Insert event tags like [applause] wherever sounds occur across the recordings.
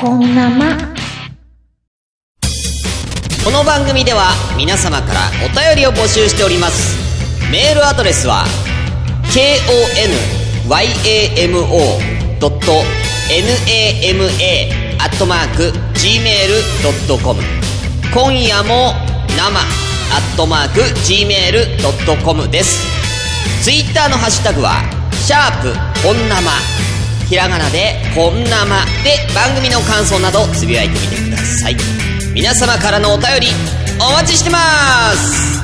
こんなま。この番組では皆様からお便りを募集しております。メールアドレスは konyamo.nama アットマーク gmail.com 今夜も生アットマーク gmail.com です。ツイッターのハッシュタグはシャープ本生。ひらがなで本生で番組の感想などつぶやいてみてください皆様からのお便りお待ちしてます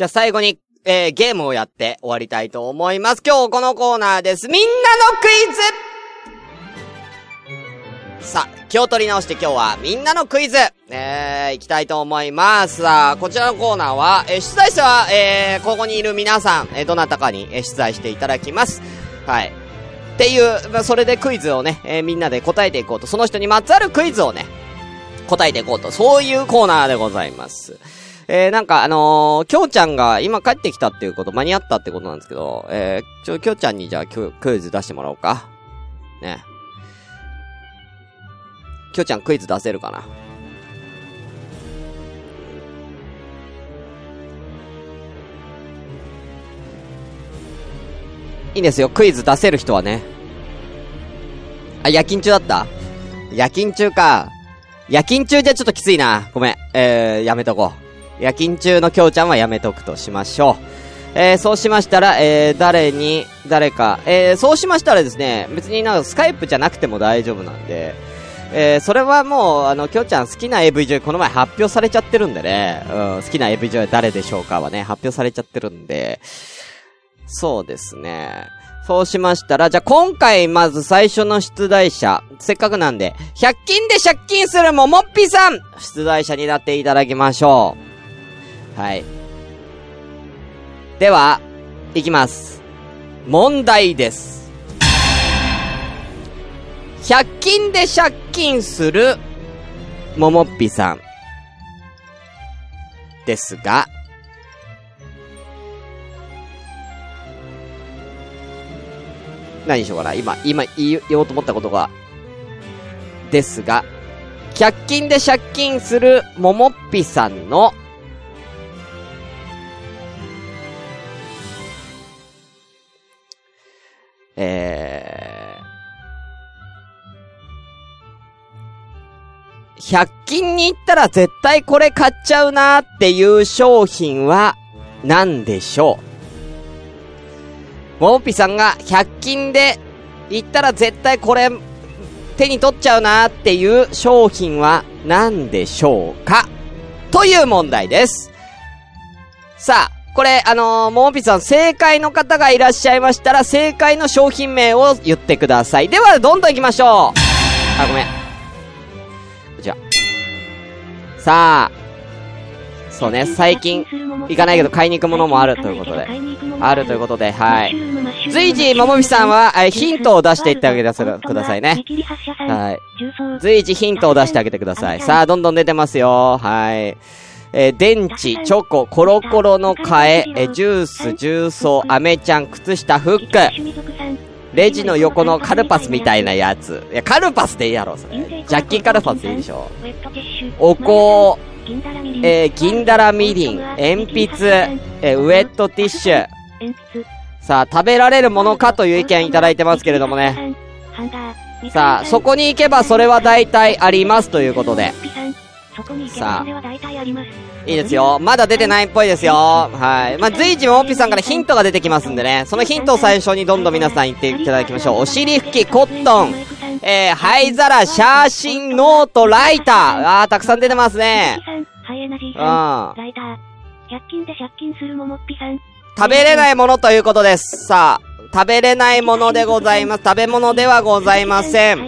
じゃあ最後に、えー、ゲームをやって終わりたいと思います。今日このコーナーです。みんなのクイズさあ、気を取り直して今日はみんなのクイズえー、行きたいと思います。さあ、こちらのコーナーは、えー、出題者は、えー、ここにいる皆さん、えー、どなたかに、えー、出題していただきます。はい。っていう、まあそれでクイズをね、えーみんなで答えていこうと、その人にまつわるクイズをね、答えていこうと、そういうコーナーでございます。えー、なんかあのー、きょうちゃんが今帰ってきたっていうこと、間に合ったってことなんですけど、えー、ちょ、きょうちゃんにじゃあククイズ出してもらおうか。ね。きょちゃんクイズ出せるかな？いいんですよ、クイズ出せる人はね。あ、夜勤中だった？夜勤中か。夜勤中じゃちょっときついな。ごめん。えー、やめとこう。夜勤中のきょうちゃんはやめとくとしましょう。えー、そうしましたら、えー、誰に、誰か、えー、そうしましたらですね、別になんかスカイプじゃなくても大丈夫なんで、えー、それはもう、あの、きょうちゃん好きな AV 女優この前発表されちゃってるんでね、うん、好きな AV 女優誰でしょうかはね、発表されちゃってるんで、そうですね。そうしましたら、じゃあ今回まず最初の出題者、せっかくなんで、100均で借金するももっぴさん出題者になっていただきましょう。はい。では、いきます。問題です。100均で借金するももっぴさん。ですが、何しようかな。今、今言い言おうと思ったことが。ですが、100均で借金するももっぴさんの、え100均に行ったら絶対これ買っちゃうなーっていう商品は何でしょう？ももぴさんが100均で行ったら絶対これ手に取っちゃうなーっていう商品は何でしょうか？という問題です。さあ、これ、あのー、ももぴさん正解の方がいらっしゃいましたら正解の商品名を言ってください。では、どんどん行きましょうあ、ごめん。さあ、そうね、最近、行かないけど買いに行くものもあるということで。あるということで、はい。随時、ももみさんは、えーヒントを出していってあげてくださいね。はい。随時ヒントを出してあげてください。さあ、どんどん出てますよ。はい。えー電池、チョコ、コロコロの替え、えージュース、重曹、アメちゃん、靴下、フック。レジの横のカルパスみたいなやつ。いや、カルパスでいいやろ、それ。ジャッキーカルパスでいいでしょ。お香、えー、銀だらみりん、鉛筆、えーウェットティッシュ。さあ、食べられるものかという意見いただいてますけれどもね。さあ、そこに行けばそれは大体ありますということで。さあ、いいですよ。まだ出てないっぽいですよ。はい。まあ、随時もおっぴさんからヒントが出てきますんでね。そのヒントを最初にどんどん皆さん言っていただきましょう。お尻拭き、コットン、えー、灰皿、写真、ノート、ライター。あー、たくさん出てますね。うん。食べれないものということです。さあ、食べれないものでございます。食べ物ではございません。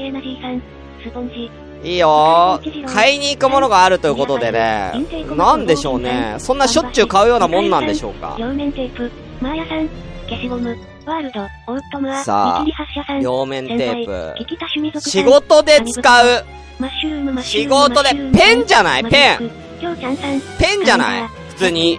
いいよ買いに行くものがあるということでね。なんでしょうね。そんなしょっちゅう買うようなもんなんでしょうか。両面テープ、マーヤさん、消しゴム、ワールド、オートムア、さあ両面テープ仕事で使う。仕事で、ペンじゃないペンペンじゃない普通に。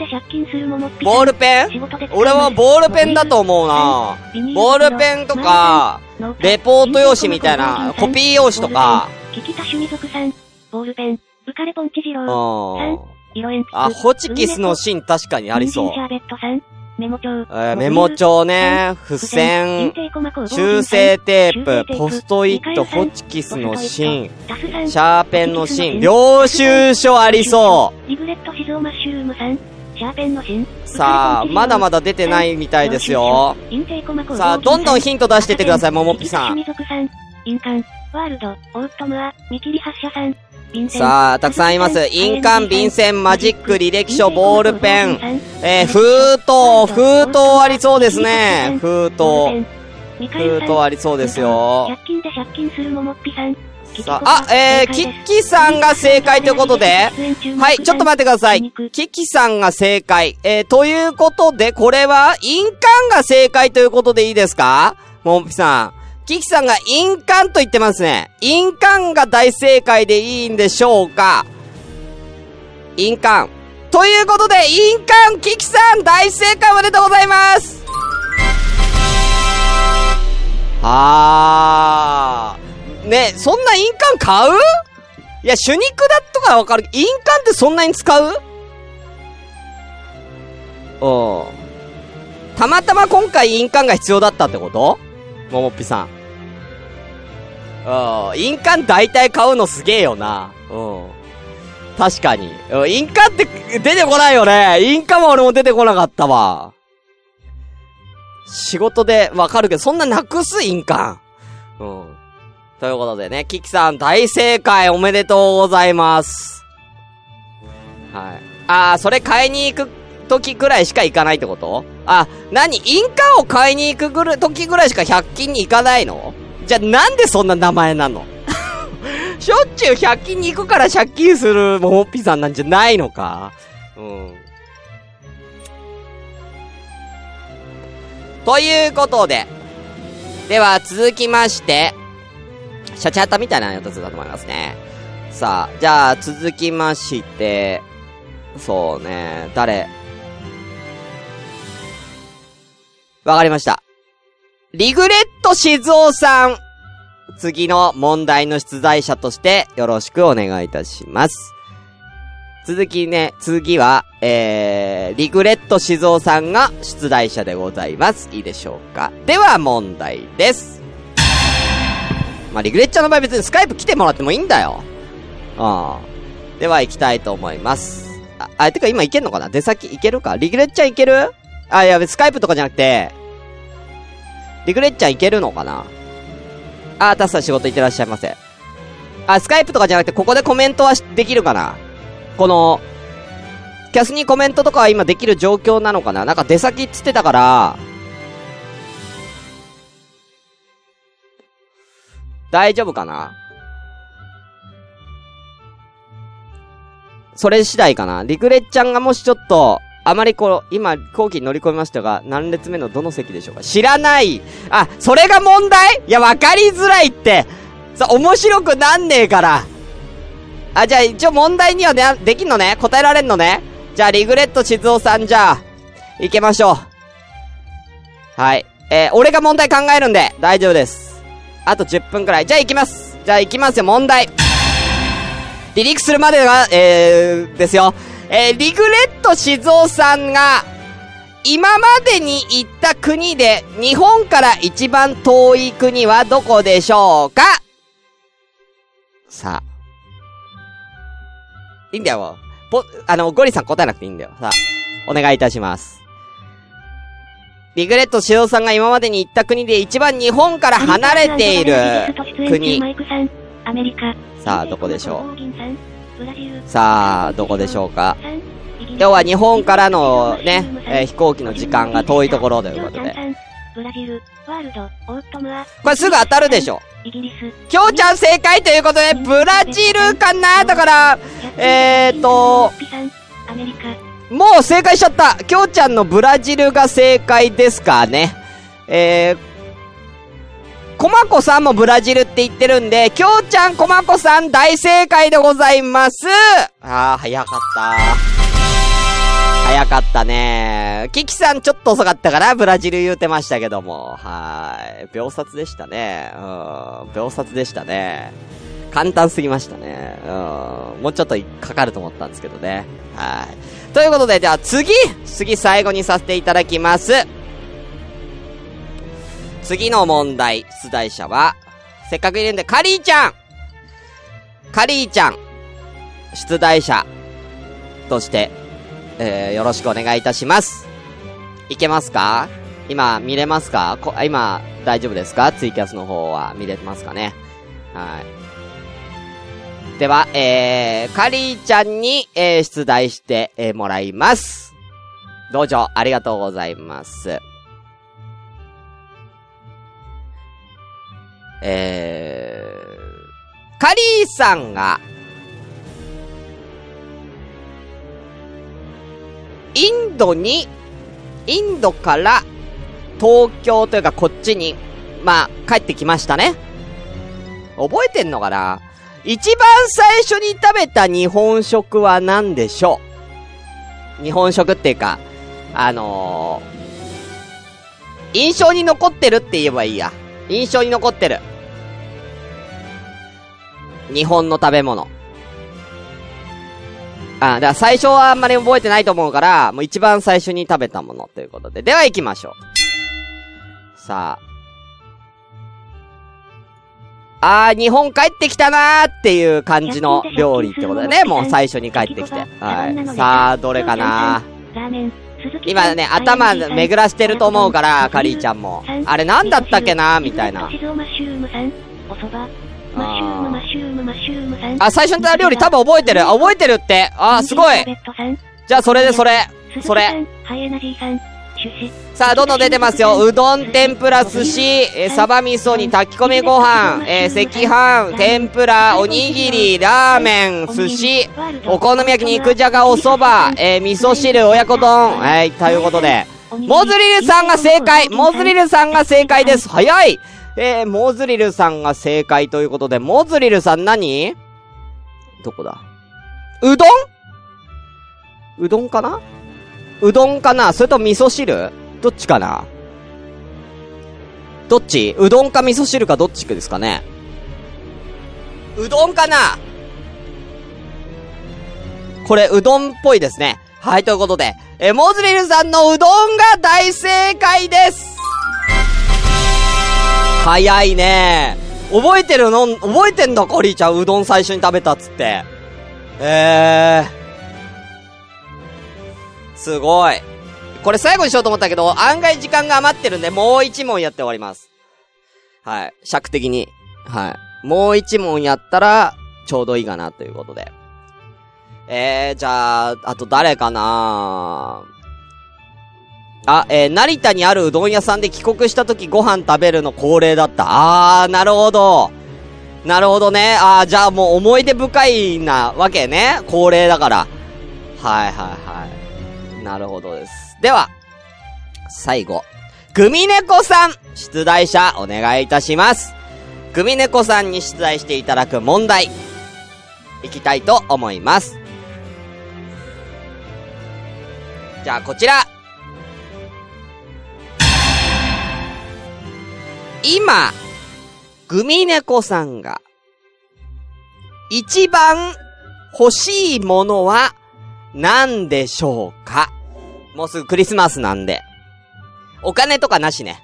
ボールペン？俺はボールペンだと思うなボールペンとか、レポート用紙みたいな、コピー用紙とか。キキタシュミ族さん。ボールペン。ウカレポンチジロー。さん。色鉛筆。あ、ホチキスの芯確かにありそう。シャーベットさん。メモ帳。えー、メモ帳ね、付箋、修正テープ、ポストイット、ホチキスの芯、シャーペンの芯、領収書ありそう。リグレットシゾーマッシュルームさん。シャーペンの芯。さあ、まだまだ出てないみたいですよ。さあ、どんどんヒント出してってください、ももぴさん。印鑑、ワールド、オートムア、見切り発射さん。さあ、たくさんいます。印鑑、便箋、マジック、履歴書、ボールペン、えー、封筒、封筒ありそうですね。封筒。封筒ありそうですよ。さあ、あ、えー、キッキさんが正解ということで、はい、ちょっと待ってください。キッキさんが正解。えー、ということで、これは、印鑑が正解ということでいいですか？ももぴさん。キキさんが印鑑と言ってますね。印鑑が大正解でいいんでしょうか印鑑。ということで、印鑑、キキさん、大正解おめでとうございますはー。ね、そんな印鑑買う？いや、手肉だとかわかる。印鑑ってそんなに使う？うん。たまたま今回印鑑が必要だったってこと？ももっぴさん。うん。印鑑大体買うのすげえよな。うん。確かに。うん、印鑑って出てこないよね。印鑑も俺も出てこなかったわ。仕事でわかるけど、そんななくす印鑑。うん。ということでね、キキさん大正解おめでとうございます。はい。あー、それ買いに行く時くらいしか行かないってこと？あ、なに印鑑を買いに行くぐる、時ぐらいしか100均に行かないの？じゃ、なんでそんな名前なの？[laughs] しょっちゅう100均に行くから借金するももっぴさんなんじゃないのか？うん。ということで。では、続きまして、シャチハタみたいなやつだと思いますね。さあ、じゃあ、続きまして、そうね、誰？わかりました。リグレット静雄さん。次の問題の出題者としてよろしくお願いいたします。続きね、次は、えー、リグレット静雄さんが出題者でございます。いいでしょうか。では問題です。まあ、リグレッチャーの場合別にスカイプ来てもらってもいいんだよ。うん。では行きたいと思います。あ、あ、てか今行けんのかな？出先行けるか？リグレッチャー行ける？あ、いや、スカイプとかじゃなくて、リグレッチャーいけるのかな？あ、タスさん仕事行ってらっしゃいませ。あ、スカイプとかじゃなくて、ここでコメントはできるかな？この、キャスにコメントとかは今できる状況なのかな？なんか出先っつってたから、大丈夫かな？それ次第かな？リグレッちゃんがもしちょっと、あまりこう、今、後期に乗り込みましたが、何列目のどの席でしょうか？知らないあ、それが問題？いや、わかりづらいってさ、面白くなんねえからあ、じゃあ一応問題にはね、できんのね？答えられんのね？じゃあ、リグレット静雄さんじゃあ、行けましょう。はい。えー、俺が問題考えるんで、大丈夫です。あと10分くらい。じゃあ行きます。じゃあ行きますよ、問題。離陸するまでは、えー、ですよ。えー、リグレット静雄さんが、今までに行った国で、日本から一番遠い国はどこでしょうか？さあ。いいんだよ、ぽ、あの、ゴリさん答えなくていいんだよ。さあ、お願いいたします。リグレット静雄さんが今までに行った国で一番日本から離れている国。さあ、どこでしょう？さあ、どこでしょうか？要は日本からのね、えー、飛行機の時間が遠いところということで。これすぐ当たるでしょ。きょうちゃん正解ということで、ブラジルかな？だから、えーと、もう正解しちゃった。きょうちゃんのブラジルが正解ですかね。えー、コマコさんもブラジルって言ってるんで、きょうちゃん、コマコさん大正解でございます。あー、早かった早かったね。キキさんちょっと遅かったかな？ブラジル言うてましたけども。はーい。秒殺でしたね。うん。秒殺でしたね。簡単すぎましたね。うん。もうちょっとかかると思ったんですけどね。はい。ということで、じゃあ次次最後にさせていただきます。次の問題、出題者は、せっかくいるんで、カリーちゃんカリーちゃん出題者として、えー、よろしくお願いいたします。いけますか？今、見れますか？今、大丈夫ですか？ツイキャスの方は見れますかね？はい。では、えー、カリーちゃんに、えー、出題して、えー、もらいます。どうぞ、ありがとうございます。えー、カリーさんが、インドに、インドから東京というかこっちに、まあ、帰ってきましたね。覚えてんのかな？一番最初に食べた日本食は何でしょう？日本食っていうか、あのー、印象に残ってるって言えばいいや。印象に残ってる。日本の食べ物。あ、だから最初はあんまり覚えてないと思うから、もう一番最初に食べたものということで。では行きましょう。さあ。あー、日本帰ってきたなーっていう感じの料理ってことでね、もう最初に帰ってきて。はい。さあ、どれかな？今ね、頭巡らしてると思うから、カリーちゃんも。あれなんだったっけなみたいな。マシューあ、最初の料理多分覚えてる。覚えてるって。あ、すごい。じゃあ、それでそれ。それ。さあ、どんどん出てますよ。うどん、天ぷら、寿司、えー、サバ味噌に炊き込みご飯、えー、赤飯、天ぷら、おにぎり、ラーメン、寿司、お好み焼き、肉じゃが、お蕎麦、えー、味噌汁、親子丼。はい、ということで。モズリルさんが正解モズリルさんが正解です早いえー、モズリルさんが正解ということで、モズリルさん何？どこだ？うどん？うどんかな？うどんかな？それと味噌汁？どっちかな？どっち？うどんか味噌汁かどっちですかね。うどんかな？これ、うどんっぽいですね。はい、ということで、えモズリルさんのうどんが大正解です。早いね覚えてるの覚えてんだコリーちゃん、うどん最初に食べたっつって。えー。すごい。これ最後にしようと思ったけど、案外時間が余ってるんで、もう一問やって終わります。はい。尺的に。はい。もう一問やったら、ちょうどいいかな、ということで。えー、じゃあ、あと誰かなあ、えー、成田にあるうどん屋さんで帰国した時ご飯食べるの恒例だった。あー、なるほど。なるほどね。あー、じゃあもう思い出深いなわけね。恒例だから。はいはいはい。なるほどです。では、最後。グミネコさん出題者お願いいたします。グミネコさんに出題していただく問題。いきたいと思います。じゃあこちら。今、グミネコさんが、一番欲しいものは何でしょうか？もうすぐクリスマスなんで。お金とかなしね。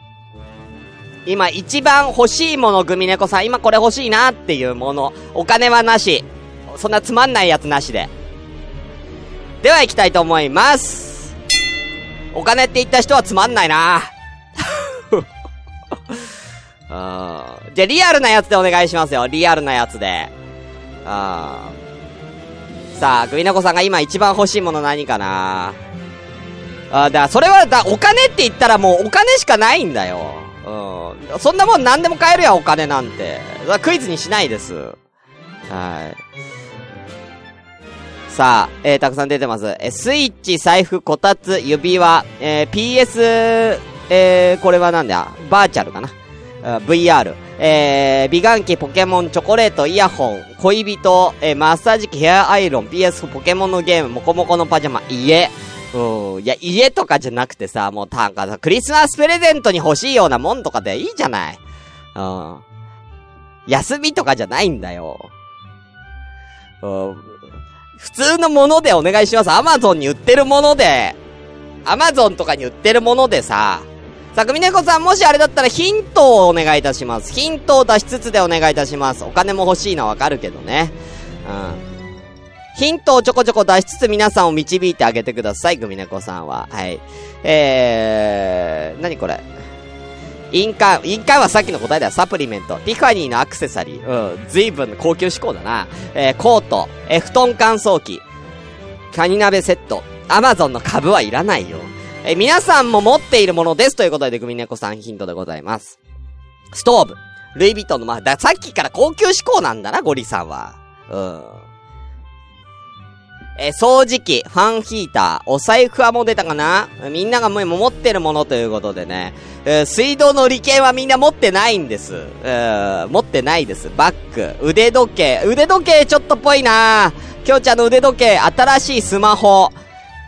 今一番欲しいものグミネコさん、今これ欲しいなっていうもの。お金はなし。そんなつまんないやつなしで。では行きたいと思います。お金って言った人はつまんないなあじゃあ、リアルなやつでお願いしますよ。リアルなやつで。あさあ、グミナコさんが今一番欲しいもの何かな？あだからそれは、だ、お金って言ったらもうお金しかないんだよ。うん。そんなもん何でも買えるやお金なんて。クイズにしないです。はい。さあ、えー、たくさん出てます。えスイッチ、財布、こたつ、指輪、えー、PS、えー、これはなんだ？バーチャルかな。VR、えー、美顔器、ポケモン、チョコレート、イヤホン、恋人、えー、マッサージ機、ヘアアイロン、PS4、ポケモンのゲーム、モコモコのパジャマ、家、うん。いや、家とかじゃなくてさ、もうなんかさ、クリスマスプレゼントに欲しいようなもんとかでいいじゃない。うん。休みとかじゃないんだよ。うん。普通のものでお願いします。アマゾンに売ってるもので、アマゾンとかに売ってるものでさ、さくみねこさん、もしあれだったらヒントをお願いいたします。ヒントを出しつつでお願いいたします。お金も欲しいのはわかるけどね。うん。ヒントをちょこちょこ出しつつ皆さんを導いてあげてください、グミネコさんは。はい。えー、なにこれ？印鑑、印鑑はさっきの答えだよ。サプリメント。ティファニーのアクセサリー。うん。随分高級志向だな。えー、コート。えー、布団乾燥機。カニ鍋セット。アマゾンの株はいらないよ。え、皆さんも持っているものです。ということで、グミネコさんヒントでございます。ストーブ。ルイ・ヴィトンの、まあ、だ、さっきから高級志向なんだな、ゴリさんは。うん。え、掃除機、ファンヒーター、お財布はもう出たかな？みんながもう持ってるものということでね、えー、水道の利権はみんな持ってないんです。えー、持ってないです。バッグ、腕時計、腕時計ちょっとぽいなきょうちゃんの腕時計、新しいスマホ、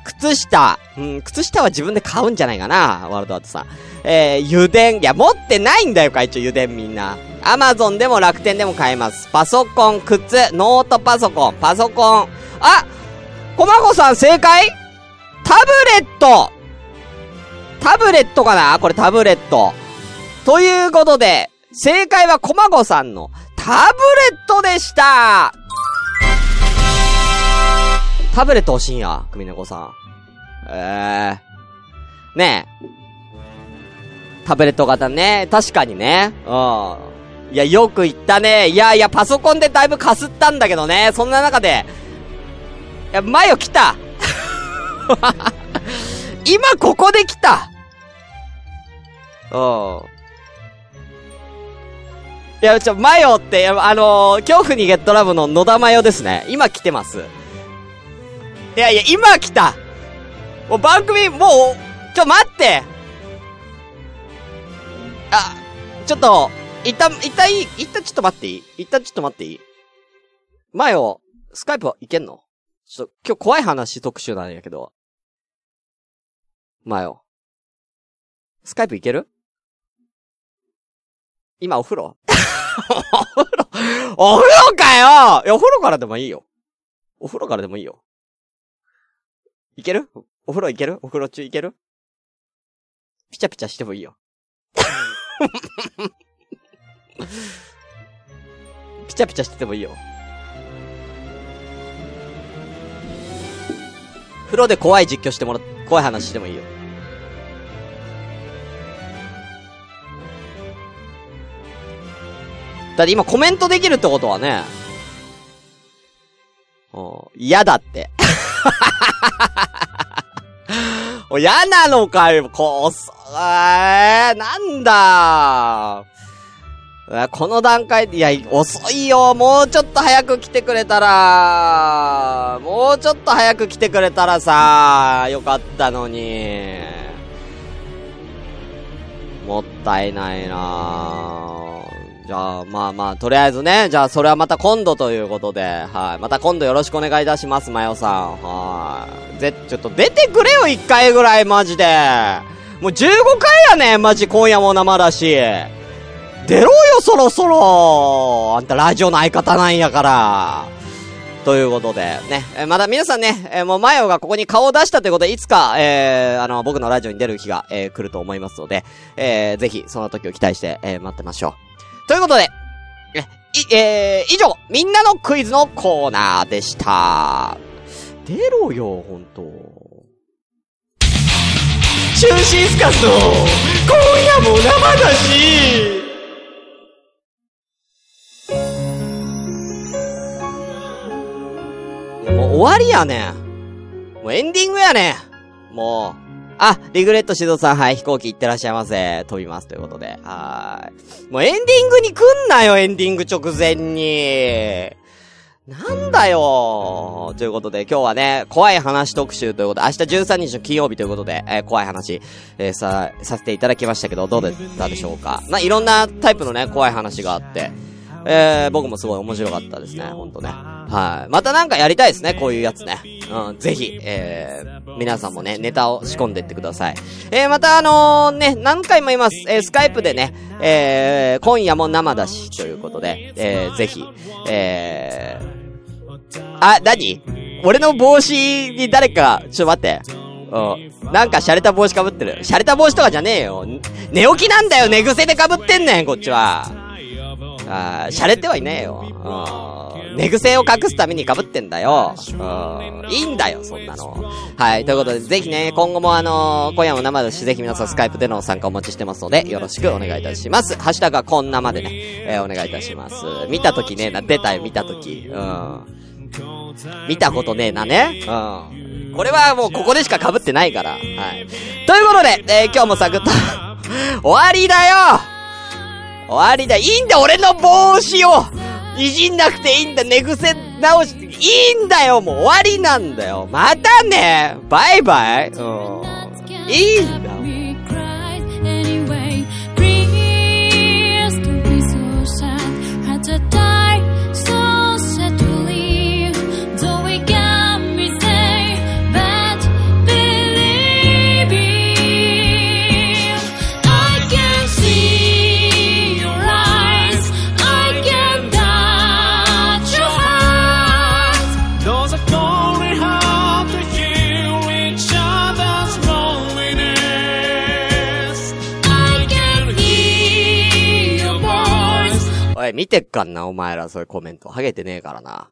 靴下、うん、靴下は自分で買うんじゃないかなワールドアートさん。えー、油田、いや、持ってないんだよ、会長、油田みんな。アマゾンでも楽天でも買えます。パソコン、靴、ノートパソコン、パソコン。あコマゴさん正解？タブレットタブレットかな？これタブレット。ということで、正解はコマゴさんのタブレットでしたタブレット欲しいんや、クミネコさん。ええー。ねえ。タブレット型ね。確かにね。うん。いや、よく言ったね。いやいや、パソコンでだいぶかすったんだけどね。そんな中で、いや、マヨ来た [laughs] 今ここで来たうん。いや、ちょ、マヨって、あのー、恐怖にゲットラブの野田マヨですね。今来てます。いやいや、今来た。もう番組、もう、ちょ、待って。あ、ちょっと、一旦、一旦いい一旦ちょっと待っていい？一旦ちょっと待っていい？マヨ、スカイプいけんの？ちょっと、今日怖い話特集なんやけど。まあよ。スカイプいける？今お風呂？[laughs] お風呂？お風呂かよ！いや、お風呂からでもいいよ。お風呂からでもいいよ。いける？お風呂いける？お風呂中いける？ピチャピチャしてもいいよ。[laughs] ピチャピチャしててもいいよ。風呂で怖い実況してもら、怖い話してもいいよ。だって今コメントできるってことはね、嫌だって。お [laughs] 嫌なのかよ、こう、えー、なんだこの段階で、いや、遅いよ。もうちょっと早く来てくれたら、もうちょっと早く来てくれたらさ、よかったのに。もったいないなじゃあ、まあまあ、とりあえずね、じゃあそれはまた今度ということで、はい。また今度よろしくお願いいたします、まよさん。はい。ぜ、ちょっと出てくれよ、一回ぐらい、マジで。もう15回やねマジ今夜も生だし。出ろよ、そろそろあんたラジオの相方なんやから。ということで、ね、えまだ皆さんね、え、もうマヨがここに顔を出したということで、いつか、えー、あの、僕のラジオに出る日が、えー、来ると思いますので、えー、ぜひ、その時を期待して、えー、待ってましょう。ということで、え、い、えー、以上、みんなのクイズのコーナーでした。出ろよ、ほんと。中心スカスの、今夜も生だしもう終わりやねん。もうエンディングやねん。もう。あ、リグレット指導さん、はい、飛行機行ってらっしゃいませ。飛びます、ということで。はーい。もうエンディングに来んなよ、エンディング直前に。なんだよということで、今日はね、怖い話特集ということで、明日13日の金曜日ということで、えー、怖い話、えー、さ、させていただきましたけど、どうだったでしょうか。な、いろんなタイプのね、怖い話があって、えー、僕もすごい面白かったですね、ほんとね。はい。またなんかやりたいですね、こういうやつね。うん、ぜひ、えー、皆さんもね、ネタを仕込んでってください。えー、またあのー、ね、何回も言います。えー、スカイプでね、えー、今夜も生だし、ということで、えー、ぜひ、えー、あ、何？俺の帽子に誰か、ちょっと待って。うん。なんか洒落た帽子かぶってる。洒落た帽子とかじゃねえよ。寝起きなんだよ寝癖でかぶってんねん、こっちは。あー、洒落てはいねえよ。うん。寝癖を隠すために被ってんだよ。うん。いいんだよ、そんなの。はい。ということで、ぜひね、今後もあのー、今夜も生だし、ぜひ皆さんスカイプでの参加お待ちしてますので、よろしくお願いいたします。ハッシュタグはこんなまでね、えー、お願いいたします。見たときねな、出たよ、見たとき。うん。見たことねえなね。うん。これはもうここでしか被ってないから。はい。ということで、えー、今日もサクッと [laughs] 終わりだよ終わりだ。いいんだ、俺の帽子をいじんなくていいんだ。寝癖直して、いいんだよ、もう終わりなんだよ。またねバイバイうん。いいんだ。てっかんな、お前ら、そういうコメント。ハゲてねえからな。